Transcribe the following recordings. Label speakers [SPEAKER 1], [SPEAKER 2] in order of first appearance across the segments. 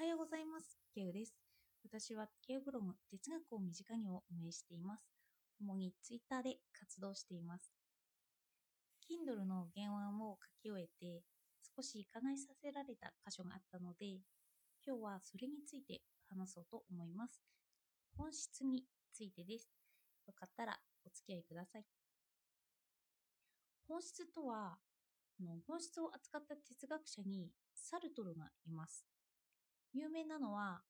[SPEAKER 1] はようございます。ケウです。私はケウブログ哲学を身近にを運営しています。主にツイッターで活動しています。Kindle の原案を書き終えて少し考えさせられた箇所があったので、今日はそれについて話そうと思います。本質についてです。よかったらお付き合いください。本質とは、あの本質を扱った哲学者にサルトルがいます。有名なのは、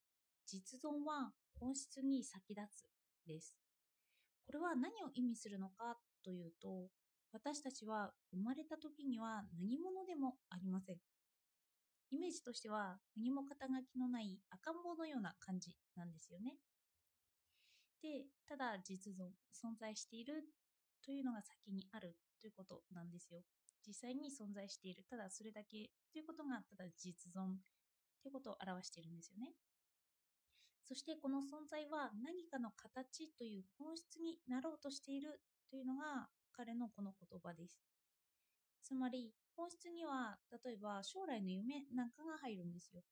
[SPEAKER 1] 実存は本質に先立つです。これは何を意味するのかというと、私たちは生まれた時には何者でもありません。イメージとしては何も肩書きのない赤ん坊のような感じなんですよね。で、ただ実存、存在しているというのが先にあるということなんですよ。実際に存在している。ただそれだけということがただ実存ということを表しているんですよね。そしてこの存在は何かの形という本質になろうとしているというのが彼のこの言葉です。つまり本質には例えば将来の夢なんかが入るんですよ。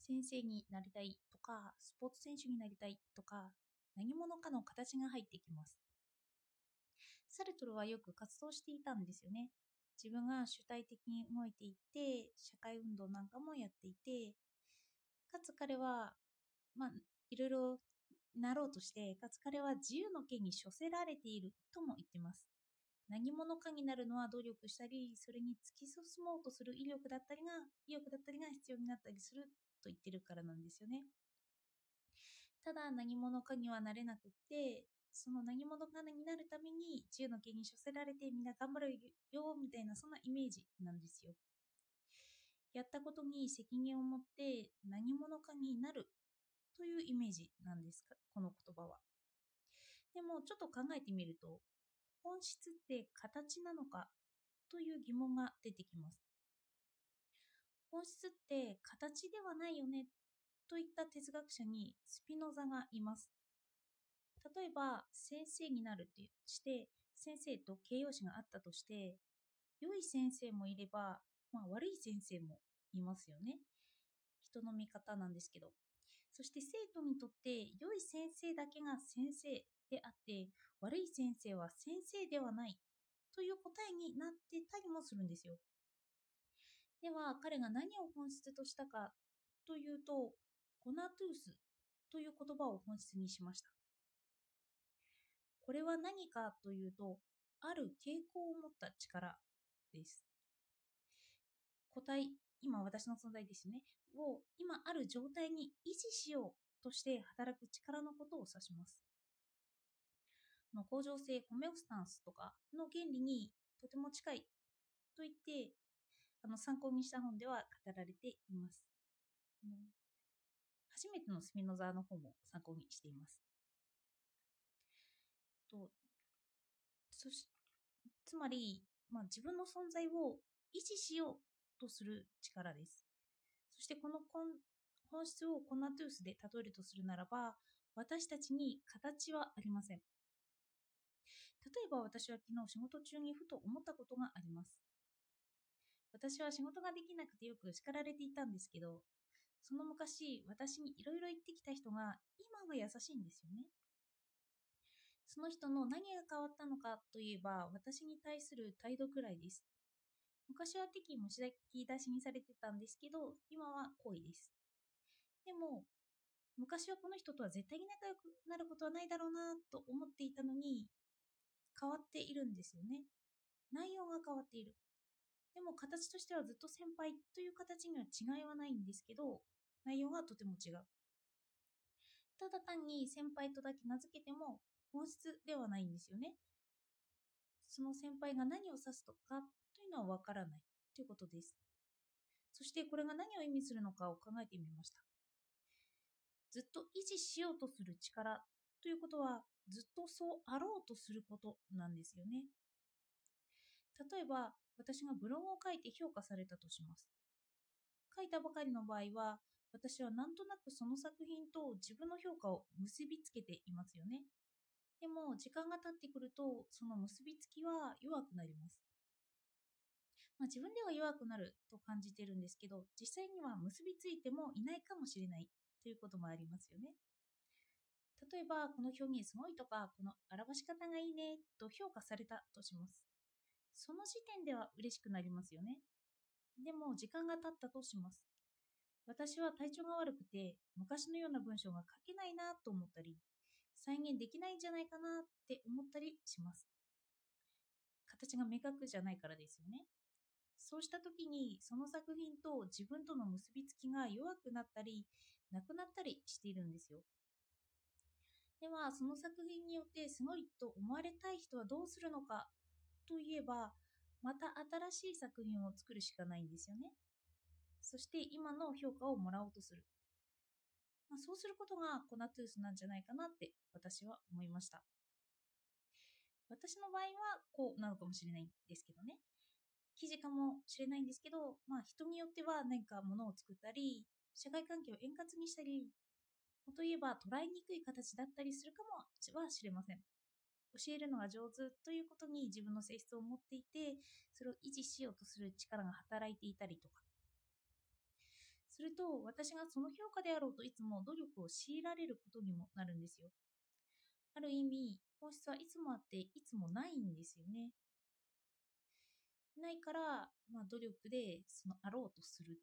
[SPEAKER 1] 先生になりたいとかスポーツ選手になりたいとか何者かの形が入ってきます。サルトルはよく活動していたんですよね。自分が主体的に動いていて、社会運動なんかもやっていて、かつ彼は、まあ、いろいろなろうとして、かつ彼は自由の権に処せられているとも言ってます。何者かになるのは努力したり、それに突き進もうとする威力だったりが、意欲だったりが必要になったりすると言ってるからなんですよね。ただ何者かにはなれなくって、その何者かになるために自由の権に処せられてみんな頑張るよみたいなそんなイメージなんですよ。やったことに責任を持って何者かになるというイメージなんですか？この言葉は。でもちょっと考えてみると本質って形なのかという疑問が出てきます。本質って形ではないよねといった哲学者にスピノザがいます。例えば先生になるとして先生と形容詞があったとして良い先生もいれば、まあ、悪い先生もいますよね。人の見方なんですけど。そして生徒にとって良い先生だけが先生であって悪い先生は先生ではないという答えになってたりもするんですよ。では彼が何を本質としたかというとコナトゥースという言葉を本質にしました。これは何かというと、ある傾向を持った力です。個体、今私の存在ですね、を今ある状態に維持しようとして働く力のことを指します。の恒常性、ホメオスタンスとかの原理にとても近いと言ってあの参考にした本では語られています。初めてのスピノザーの方も参考にしています。とそしつまり、まあ、自分の存在を維持しようとする力です。そしてこの本質をコナトゥースで例えるとするならば、私たちに形はありません。例えば私は昨日仕事中にふと思ったことがあります。私は仕事ができなくてよく叱られていたんですけど、その昔私にいろいろ言ってきた人が今は優しいんですよね。その人の何が変わったのかといえば、私に対する態度くらいです。昔は敵持ち出しにされてたんですけど、今は好意です。でも、昔はこの人とは絶対に仲良くなることはないだろうなと思っていたのに、変わっているんですよね。内容が変わっている。でも形としてはずっと先輩という形には違いはないんですけど、内容がとても違う。ただ単に先輩とだけ名付けても本質ではないんですよね。その先輩が何を指すとかというのはわからないということです。そしてこれが何を意味するのかを考えてみました。ずっと維持しようとする力ということはずっとそうあろうとすることなんですよね。例えば私がブログを書いて評価されたとします。書いたばかりの場合は私はなんとなくその作品と自分の評価を結びつけていますよね。でも時間が経ってくるとその結びつきは弱くなります。まあ、自分では弱くなると感じてるんですけど、実際には結びついてもいないかもしれないということもありますよね。例えば、この表現すごいとか、この表し方がいいねと評価されたとします。その時点では嬉しくなりますよね。でも、時間が経ったとします。私は体調が悪くて、昔のような文章が書けないなと思ったり、再現できないんじゃないかなって思ったりします。形が明確じゃないからですよね。そうした時にその作品と自分との結びつきが弱くなったりなくなったりしているんですよ。ではその作品によってすごいと思われたい人はどうするのかといえばまた新しい作品を作るしかないんですよね。そして今の評価をもらおうとする。まあ、そうすることがコナトゥースなんじゃないかなって私は思いました。私の場合はこうなのかもしれないんですけどね。記事かもしれないんですけど、まあ人によっては何かものを作ったり、社会関係を円滑にしたりも、といえば捉えにくい形だったりするかもは知れません。教えるのが上手ということに自分の性質を持っていて、それを維持しようとする力が働いていたりとか。すると、私がその評価であろうといつも努力を強いられることにもなるんですよ。ある意味、本質はいつもあって、いつもないんですよね。ないから、まあ、努力でそのあろうとする。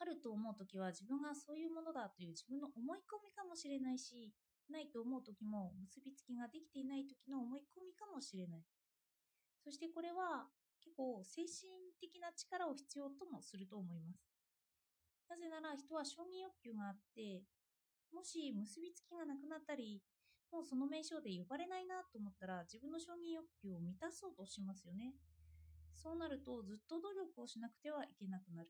[SPEAKER 1] あると思う時は自分がそういうものだという自分の思い込みかもしれないし、ないと思う時も結びつきができていない時の思い込みかもしれない。そしてこれは結構精神的な力を必要ともすると思います。なぜなら人は承認欲求があって、もし結びつきがなくなったり、もうその名称で呼ばれないなと思ったら自分の承認欲求を満たそうとしますよね。そうなるとずっと努力をしなくてはいけなくなる。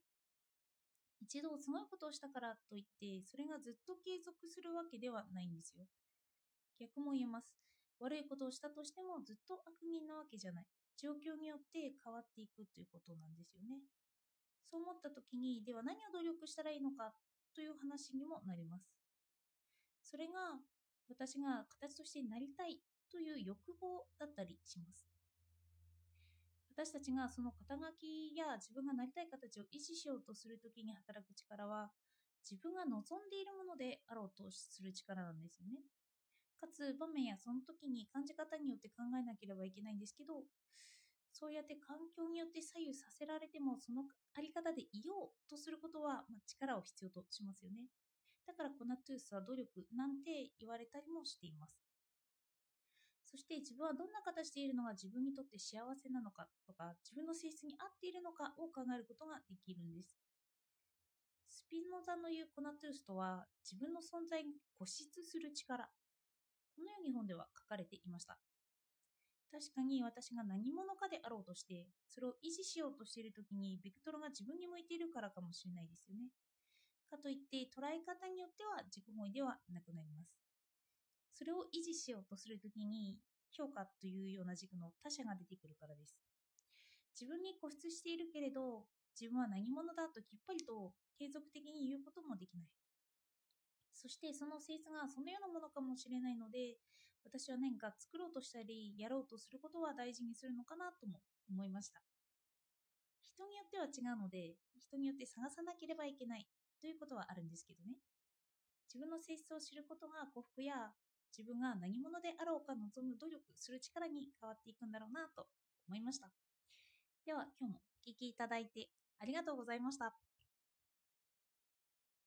[SPEAKER 1] 一度すごいことをしたからといってそれがずっと継続するわけではないんですよ。逆も言えます。悪いことをしたとしてもずっと悪人なわけじゃない。状況によって変わっていくということなんですよね。そう思った時に、では何を努力したらいいのかという話にもなります。それが私が形としてなりたいという欲望だったりします。私たちがその肩書きや自分がなりたい形を維持しようとするときに働く力は自分が望んでいるものであろうとする力なんですよね。かつ場面やその時に感じ方によって考えなければいけないんですけど、そうやって環境によって左右させられてもそのあり方でいようとすることは、まあ、力を必要としますよね。だからコナトゥースは努力なんて言われたりもしています。そして自分はどんな形でいるのが自分にとって幸せなのかとか、自分の性質に合っているのかを考えることができるんです。スピノザの言うコナトゥースとは、自分の存在に固執する力。このように本では書かれていました。確かに私が何者かであろうとして、それを維持しようとしている時に、ベクトルが自分に向いているからかもしれないですよね。かといって捉え方によっては自己本位ではなくなります。それを維持しようとするときに評価というような軸の他者が出てくるからです。自分に固執しているけれど自分は何者だときっぱりと継続的に言うこともできない。そしてその性質がそのようなものかもしれないので私は何か作ろうとしたりやろうとすることは大事にするのかなとも思いました。人によっては違うので人によって探さなければいけないということはあるんですけどね。自分の性質を知ることが幸福や自分が何者であろうか望む努力する力に変わっていくんだろうなと思いました。では今日もお聴きいただいてありがとうございました。